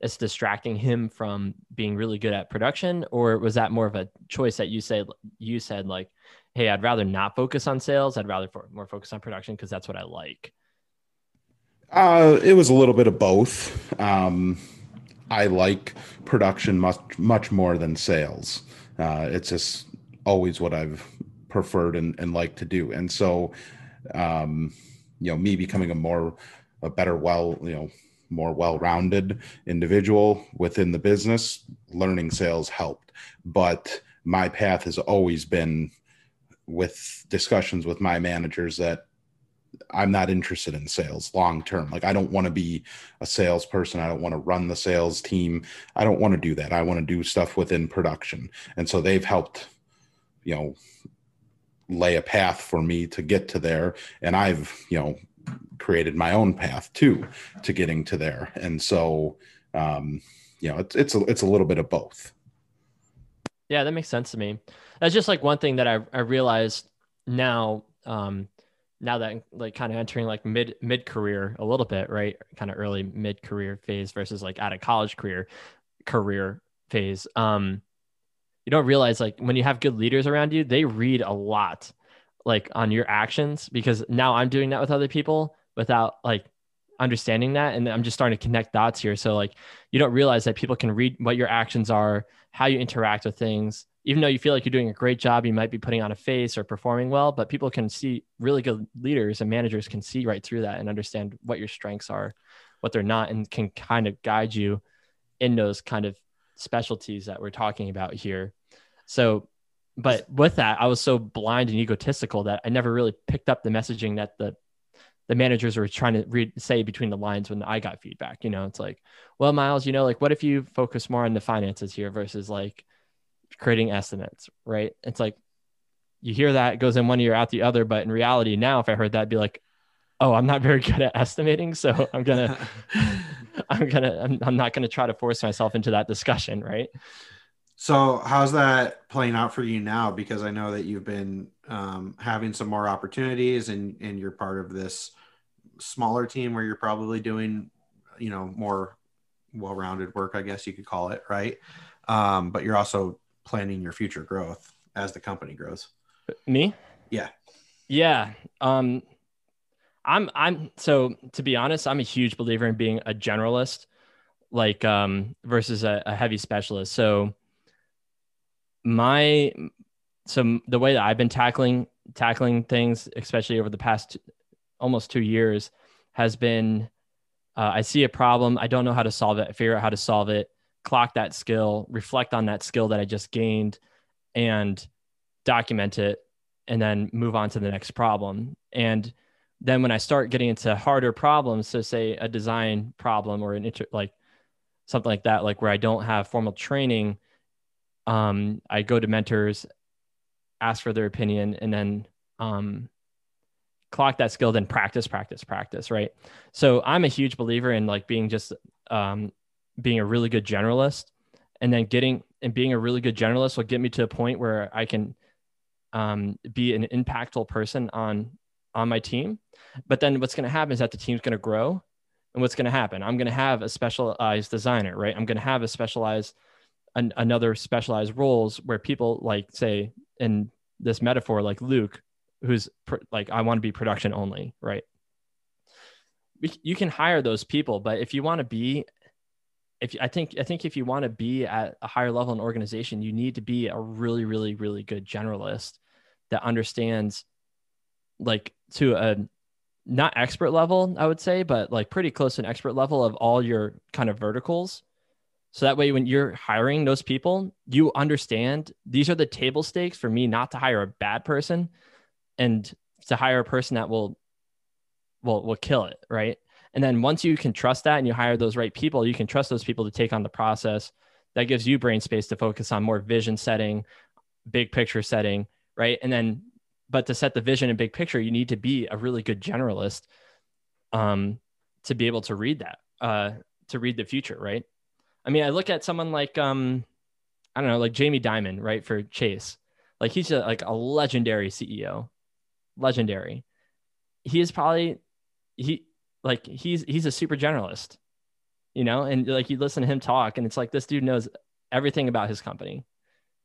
it's distracting him from being really good at production or was that more of a choice that you said you said like hey, I'd rather not focus on sales. I'd rather for, more focus on production because that's what I like? Uh, it was a little bit of both. Um, I like production much much more than sales. Uh, it's just always what I've preferred and, and like to do. And so, um, you know, me becoming a more a better, well, you know, more well-rounded individual within the business, learning sales helped. But my path has always been with discussions with my managers that I'm not interested in sales long term. Like I don't want to be a salesperson. I don't want to run the sales team. I don't want to do that. I want to do stuff within production. And so they've helped, you know, lay a path for me to get to there. And I've, you know, created my own path too to getting to there. And so, um, you know, it's it's a, it's a little bit of both. Yeah, that makes sense to me. That's just like one thing that I, I realized now, um, now that like kind of entering like mid mid career a little bit, right? Kind of early mid career phase versus like out of college career career phase. Um, you don't realize like when you have good leaders around you, they read a lot like on your actions because now I'm doing that with other people without like understanding that and i'm just starting to connect dots here. So like you don't realize that people can read what your actions are how you interact with things. Even though you feel like you're doing a great job you might be putting on a face or performing well but people can see really good leaders and managers can see right through that and understand what your strengths are what they're not and can kind of guide you in those kind of specialties that we're talking about here. So but with that i was so blind and egotistical that i never really picked up the messaging that the the managers were trying to read, say between the lines when I got feedback. You know, it's like, well, Miles, you know, like what if you focus more on the finances here versus like creating estimates, right? It's like you hear that it goes in one ear out the other, but in reality, now if I heard that, I'd be like, oh, I'm not very *laughs* good at estimating, so I'm gonna, *laughs* I'm gonna, I'm, I'm not gonna try to force myself into that discussion, right? So how's that playing out for you now? Because I know that you've been um, having some more opportunities, and and you're part of this smaller team where you're probably doing, you know, more well-rounded work, I guess you could call it, right? Um, but you're also planning your future growth as the company grows. Me? Yeah. Yeah. Um, I'm I'm so to be honest, I'm a huge believer in being a generalist, like um versus a, a heavy specialist. So my so the way that I've been tackling tackling things, especially over the past almost two years, has been uh, I see a problem, I don't know how to solve it, figure out how to solve it, clock that skill, reflect on that skill that I just gained, and document it, and then move on to the next problem. And then when I start getting into harder problems, so say a design problem or an inter- like something like that, like where I don't have formal training, um, I go to mentors, ask for their opinion, and then um, clock that skill, then practice, practice, practice. Right. So I'm a huge believer in like being just um, being a really good generalist, and then getting and being a really good generalist will get me to a point where I can um, be an impactful person on on my team. But then what's going to happen is that the team's going to grow. And what's going to happen? I'm going to have a specialized designer, right? I'm going to have a specialized, an, another specialized roles where people like, say, in this metaphor, like Luke, who's pr- like, I want to be production only, right? You can hire those people, but if you want to be, if I think, I think if you want to be at a higher level in organization, you need to be a really, really, really good generalist that understands like to a not expert level, I would say, but like pretty close to an expert level of all your kind of verticals. So that way, when you're hiring those people, you understand these are the table stakes for me not to hire a bad person and to hire a person that will will will kill it, right? And then once you can trust that and you hire those right people, you can trust those people to take on the process. That gives you brain space to focus on more vision setting, big picture setting, right? And then but to set the vision and big picture, you need to be a really good generalist um, to be able to read that, uh, to read the future, right? I mean, I look at someone like, um, I don't know, like Jamie Dimon, right, for Chase. Like he's a, like a legendary CEO, legendary. He is probably he like he's he's a super generalist, you know, and like you listen to him talk, and it's like this dude knows everything about his company,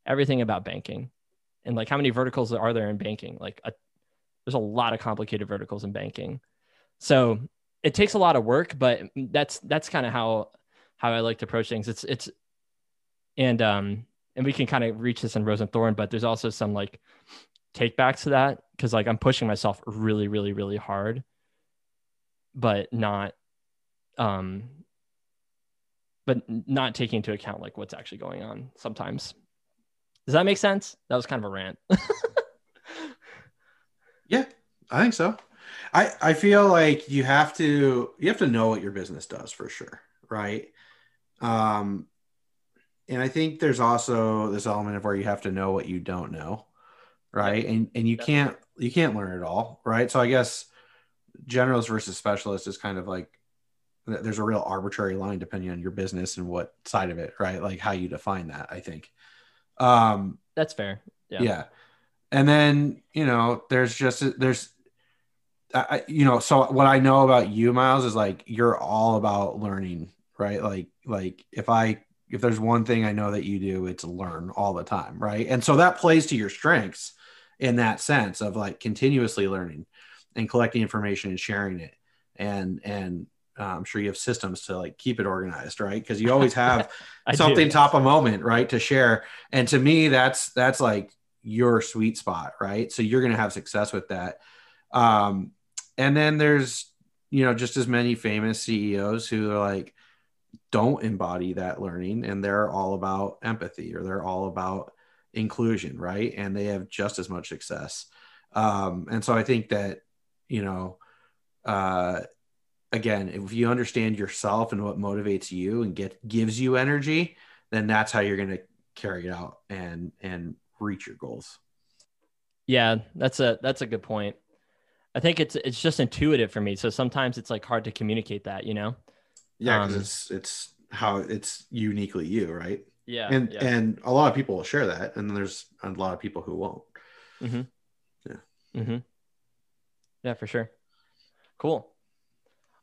everything about banking, and like how many verticals are there in banking? Like a, there's a lot of complicated verticals in banking. So it takes a lot of work but that's that's kind of how how i like to approach things it's it's and um and we can kind of reach this in rose and thorn but there's also some like take backs to that because like i'm pushing myself really really really hard but not um but not taking into account like what's actually going on sometimes does that make sense? That was kind of a rant. *laughs* yeah, I think so. I I feel like you have to you have to know what your business does for sure, right? Um and I think there's also this element of where you have to know what you don't know, right? And and you can't you can't learn it all, right? So I guess generalist versus specialist is kind of like there's a real arbitrary line depending on your business and what side of it, right? Like how you define that, I think. Um, That's fair. Yeah. Yeah. And then, you know, there's just, there's, I, you know, so what I know about you, Miles, is like you're all about learning, right? Like, like if I, if there's one thing I know that you do, it's learn all the time, right? And so that plays to your strengths in that sense of like continuously learning and collecting information and sharing it and and uh, I'm sure you have systems to like keep it organized, right? Because you always have *laughs* something do. top of moment, right, to share. And to me, that's that's like your sweet spot, right? So you're going to have success with that. Um, and then there's you know just as many famous CEOs who are like don't embody that learning, and they're all about empathy or they're all about inclusion, right? And they have just as much success. Um, and so I think that you know. Uh, again, if you understand yourself and what motivates you and get gives you energy, then that's how you're going to carry it out and and reach your goals. Yeah, that's a that's a good point. I think it's it's just intuitive for me. So sometimes it's like hard to communicate that, you know. Yeah, because um, it's it's how it's uniquely you, right? Yeah. and yeah. and a lot of people will share that, and there's a lot of people who won't. Mm-hmm. Yeah, for sure. Cool.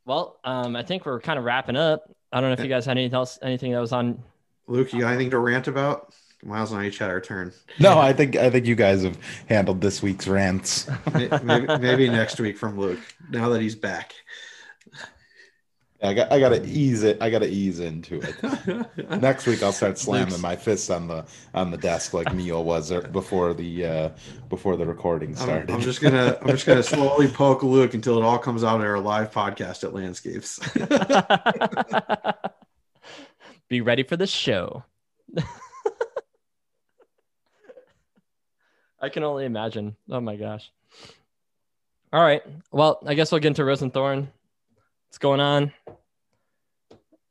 Well, um, I think we're kind of wrapping up. I don't know if you guys had anything else, anything that was on. Luke, you got anything to rant about? Miles and I each had our turn. No, I think I think you guys have handled this week's rants. Maybe, maybe next week from Luke. Now that he's back. I got I gotta ease it. I gotta ease into it. *laughs* Next week I'll start slamming Luke's- my fists on the on the desk like Neil was er- before the uh before the recording I'm, started. I'm just gonna I'm just gonna slowly poke Luke until it all comes out in our live podcast at Landscapes. *laughs* Be ready for the show. *laughs* I can only imagine. Oh my gosh. All right. Well, I guess we'll get into Rose and Thorn. What's going on?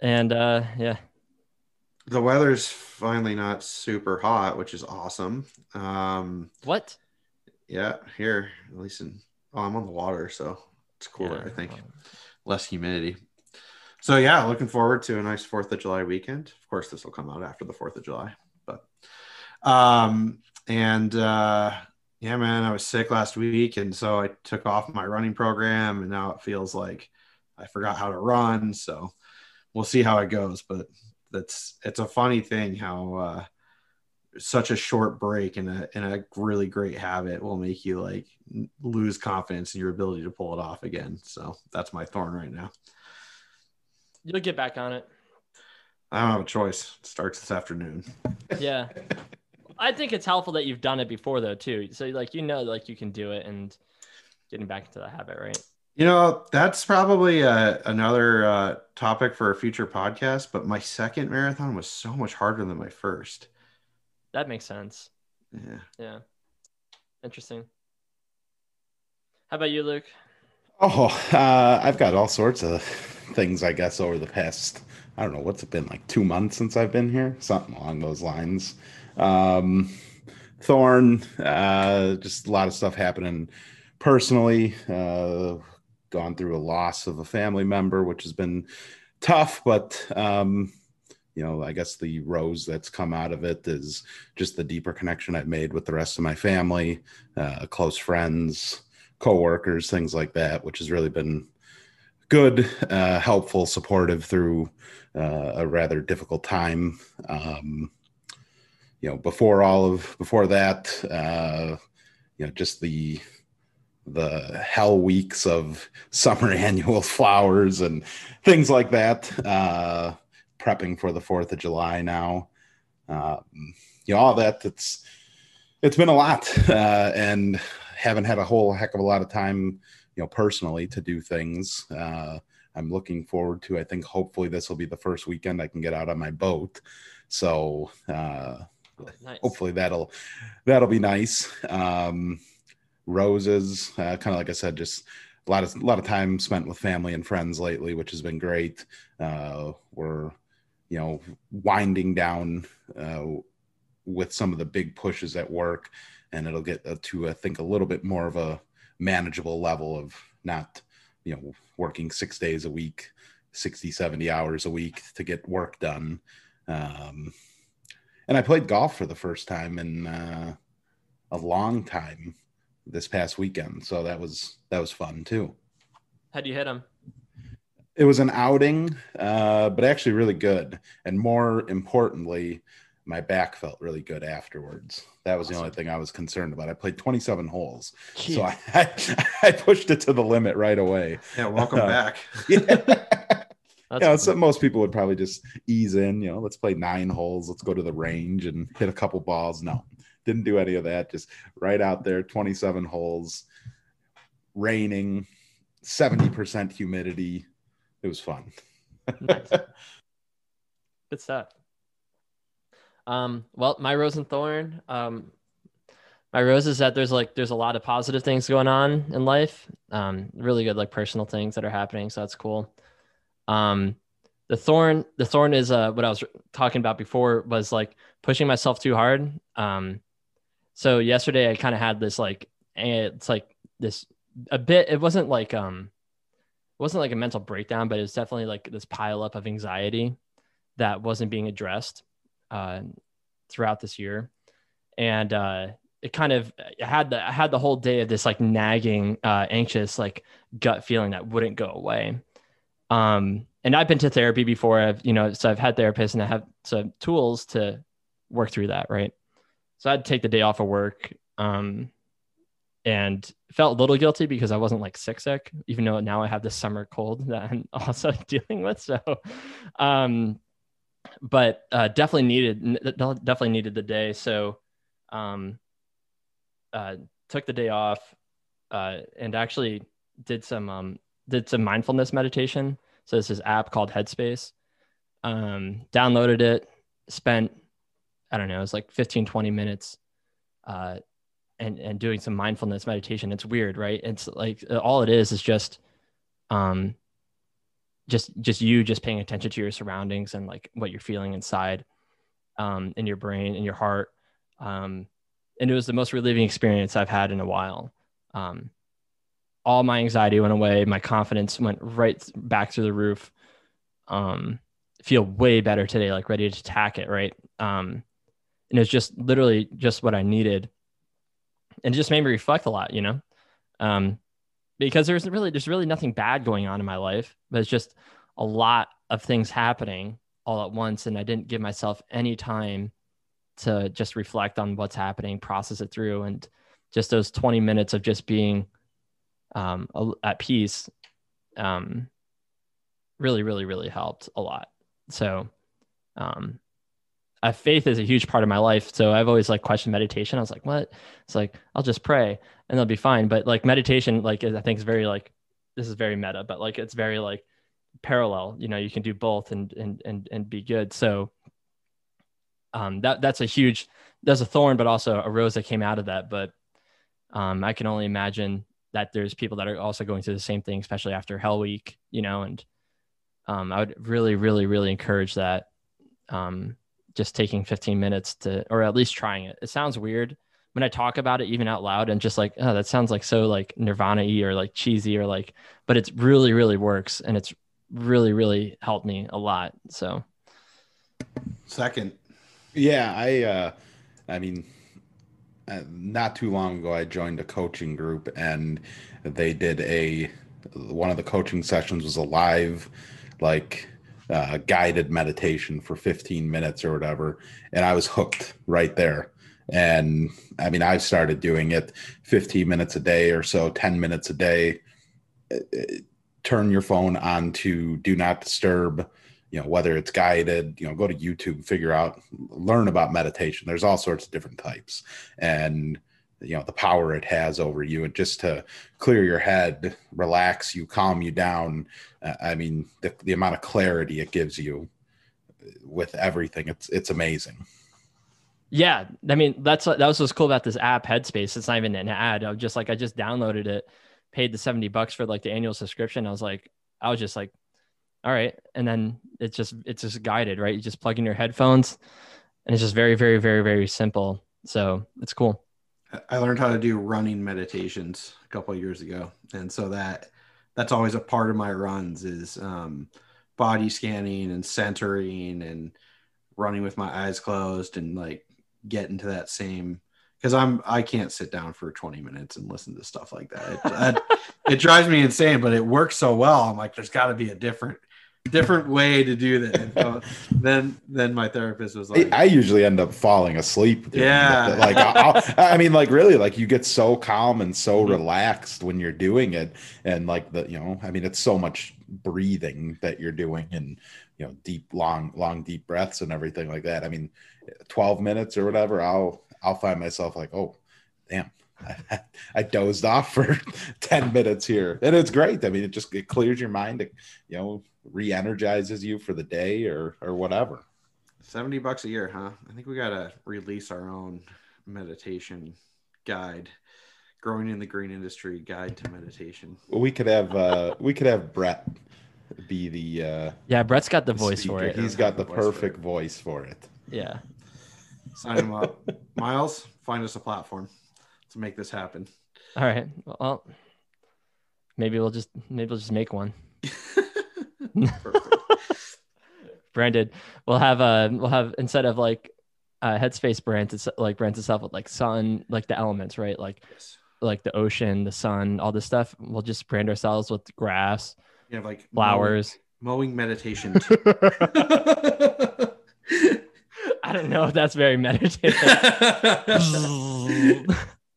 And uh yeah. the weather's finally not super hot, which is awesome. Um, What? yeah, here at least in oh, I'm on the water, so it's cooler. Yeah. I think less humidity. So yeah, looking forward to a nice Fourth of July weekend. Of course, this will come out after the Fourth of July, but um, and uh, yeah, man, I was sick last week, and so I took off my running program, and now it feels like I forgot how to run. So we'll see how it goes, but that's it's a funny thing how uh, such a short break in a in a really great habit will make you like lose confidence in your ability to pull it off again. So that's my thorn right now. You'll get back on it. I don't have a choice. It starts this afternoon. *laughs* Yeah. I think it's helpful that you've done it before though too. So like you know like you can do it and getting back into the habit, right? You know, that's probably uh, another uh, topic for a future podcast. But my second marathon was so much harder than my first. That makes sense. Yeah. Yeah. Interesting. How about you, Luke? Oh, uh, I've got all sorts of things, I guess, over the past, I don't know, what's it been, like two months since I've been here? Something along those lines. Um, Thorn, uh, just a lot of stuff happening personally. Uh, gone through a loss of a family member, which has been tough, but, um, you know, I guess the rose that's come out of it is just the deeper connection I've made with the rest of my family, uh, close friends, coworkers, things like that, which has really been good, uh, helpful, supportive through uh, a rather difficult time. Um, you know, before all of before that, uh, you know, just the the hell weeks of *laughs* summer *laughs* annual flowers and things like that. Uh, prepping for the Fourth of July now. Um, you know, all that. It's it's been a lot, *laughs* uh, and haven't had a whole heck of a lot of time, you know, personally to do things. Uh, I'm looking forward to. I think hopefully this will be the first weekend I can get out on my boat. So uh, Nice. hopefully that'll that'll be nice. Um, roses, uh, kind of like I said, just a lot of a lot of time spent with family and friends lately, which has been great. Uh, we're you know winding down uh, with some of the big pushes at work, and it'll get uh, to I think a little bit more of a manageable level of not you know working six days a week 60 70 hours a week to get work done um, and i played golf for the first time in uh, a long time this past weekend so that was that was fun too. How'd you hit him? it was an outing uh, but actually really good. And more importantly my back felt really good afterwards. That was the only thing i was concerned about. I played 27 holes so I, *laughs* I, I pushed it to the limit right away. Yeah. Welcome Uh, back. *laughs* yeah, *laughs* That's yeah so most people would probably just ease in you know let's play nine holes let's go to the range and hit a couple balls. No didn't do any of that just right out there 27 holes raining 70% humidity it was fun Nice. *laughs* Good stuff. Um, well, my rose and thorn. Um, my rose is that there's like there's a lot of positive things going on in life. Um, really good like personal things that are happening, so that's cool. Um, the thorn, the thorn is uh what I was talking about before was like pushing myself too hard. Um, so yesterday I kind of had this like it's like this a bit. It wasn't like um, it wasn't like a mental breakdown, but it was definitely like this pile up of anxiety that wasn't being addressed. uh, throughout this year, and uh, it kind of I had the I had the whole day of this like nagging, uh, anxious like gut feeling that wouldn't go away. Um, and I've been to therapy before. I've you know so I've had therapists and I have some tools to work through that, right? So I'd take the day off of work. Um, and felt a little guilty because I wasn't like sick sick, even though now I have this summer cold *laughs* that I'm also *laughs* dealing with. So, um, but uh, definitely needed definitely needed the day. So, um, uh, took the day off, uh, and actually did some um, did some mindfulness meditation. So this is app called Headspace. Um, downloaded it, spent I don't know, it was like 15, 20 minutes uh, and and doing some mindfulness meditation. It's weird right? It's like all it is is just um just just you just paying attention to your surroundings and like what you're feeling inside um in your brain in your heart um and it was the most relieving experience i've had in a while. Um all my anxiety went away. My confidence went right back through the roof. Um feel way better today like ready to attack it right? Um and it's just literally just what i needed and it just made me reflect a lot, you know, um, because there's really there's really nothing bad going on in my life, but it's just a lot of things happening all at once, and I didn't give myself any time to just reflect on what's happening, process it through, and just those 20 minutes of just being um, at peace um, really, really, really helped a lot. So, um, uh, faith is a huge part of my life. So I've always like questioned meditation. I was like, what? It's like, I'll just pray and they'll be fine. But like meditation, like I think is very like, this is very meta, but like, it's very like parallel, you know, you can do both and, and, and, and be good. So um, that, that's a huge, there's a thorn, but also a rose that came out of that. But um, I can only imagine that there's people that are also going through the same thing, especially after hell week, you know, and um, I would really, really, really encourage that. Um, just taking 15 minutes to or at least trying it. It sounds weird when i talk about it even out loud and just like oh that sounds like so like nirvana-y or like cheesy or like but it's really really works and it's really really helped me a lot so. Second. Yeah i uh i mean uh, not too long ago i joined a coaching group and they did a one of the coaching sessions was a live like uh, guided meditation for 15 minutes or whatever. And I was hooked right there. And I mean, I've started doing it 15 minutes a day or so, 10 minutes a day. Uh, uh, turn your phone on to do not disturb, you know, whether it's guided, you know, go to YouTube, figure out, learn about meditation. There's all sorts of different types. And you know the power it has over you and just to clear your head relax you calm you down uh, i mean the, the amount of clarity it gives you with everything it's it's amazing. Yeah i mean that's that was what's cool about this app headspace it's not even an ad i just like i just downloaded it paid the 70 bucks for like the annual subscription i was like i was just like all right and then it's just it's just guided right? You just plug in your headphones and it's just very very very very simple so it's cool I learned how to do running meditations a couple years ago, and so that that's always a part of my runs is um, body scanning and centering and running with my eyes closed and like getting to that same because I'm I can't sit down for 20 minutes and listen to stuff like that. It, it *laughs* drives me insane, but it works so well. I'm like, there's got to be a different different way to do that. Then then my therapist was like, I usually end up falling asleep. Yeah, like I'll, i mean, like really, like you get so calm and so mm-hmm. relaxed when you're doing it, and like the you know, I mean, it's so much breathing that you're doing, and you know, deep, long, long, deep breaths and everything like that. I mean, 12 minutes or whatever, I'll I'll find myself like, oh, damn. I, *laughs* I dozed off for *laughs* 10 minutes here and it's great. I mean, it just, it clears your mind. It, you know, re-energizes you for the day or or whatever. 70 bucks a year huh? I think we gotta release our own meditation guide growing in the green industry guide to meditation. Well, we could have uh we could have brett be the uh yeah brett's got the voice speaker. for it. He's got the perfect voice for it. Yeah. Sign him up. *laughs* Miles find us a platform to make this happen. All right. Well maybe we'll just maybe we'll just make one. Perfect. *laughs* *laughs* branded. We'll have uh we'll have instead of like uh Headspace brands it's like brands itself with like sun, like the elements, right? Like Yes. like the ocean, the sun, all this stuff. We'll just brand ourselves with grass, You have like flowers. mowing, mowing meditation. *laughs* *laughs* I don't know if that's very meditative.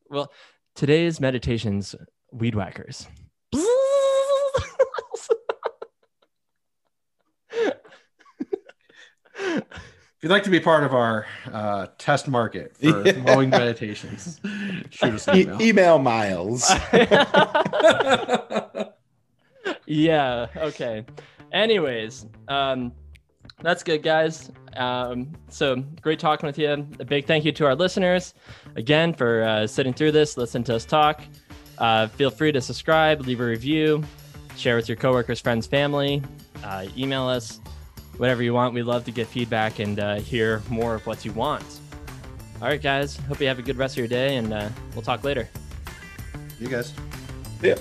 well, today's meditations weed whackers. If you'd like to be part of our uh, test market for *laughs* Yeah. mowing meditations, shoot us an E- email. email Miles. *laughs* yeah okay anyways um that's good guys um so great talking with you a big thank you to our listeners again for uh, sitting through this listen to us talk uh, feel free to subscribe leave a review share with your coworkers friends family uh, email us whatever you want we love to get feedback and uh, hear more of what you want all right guys hope you have a good rest of your day and uh, we'll talk later You guys. yeah.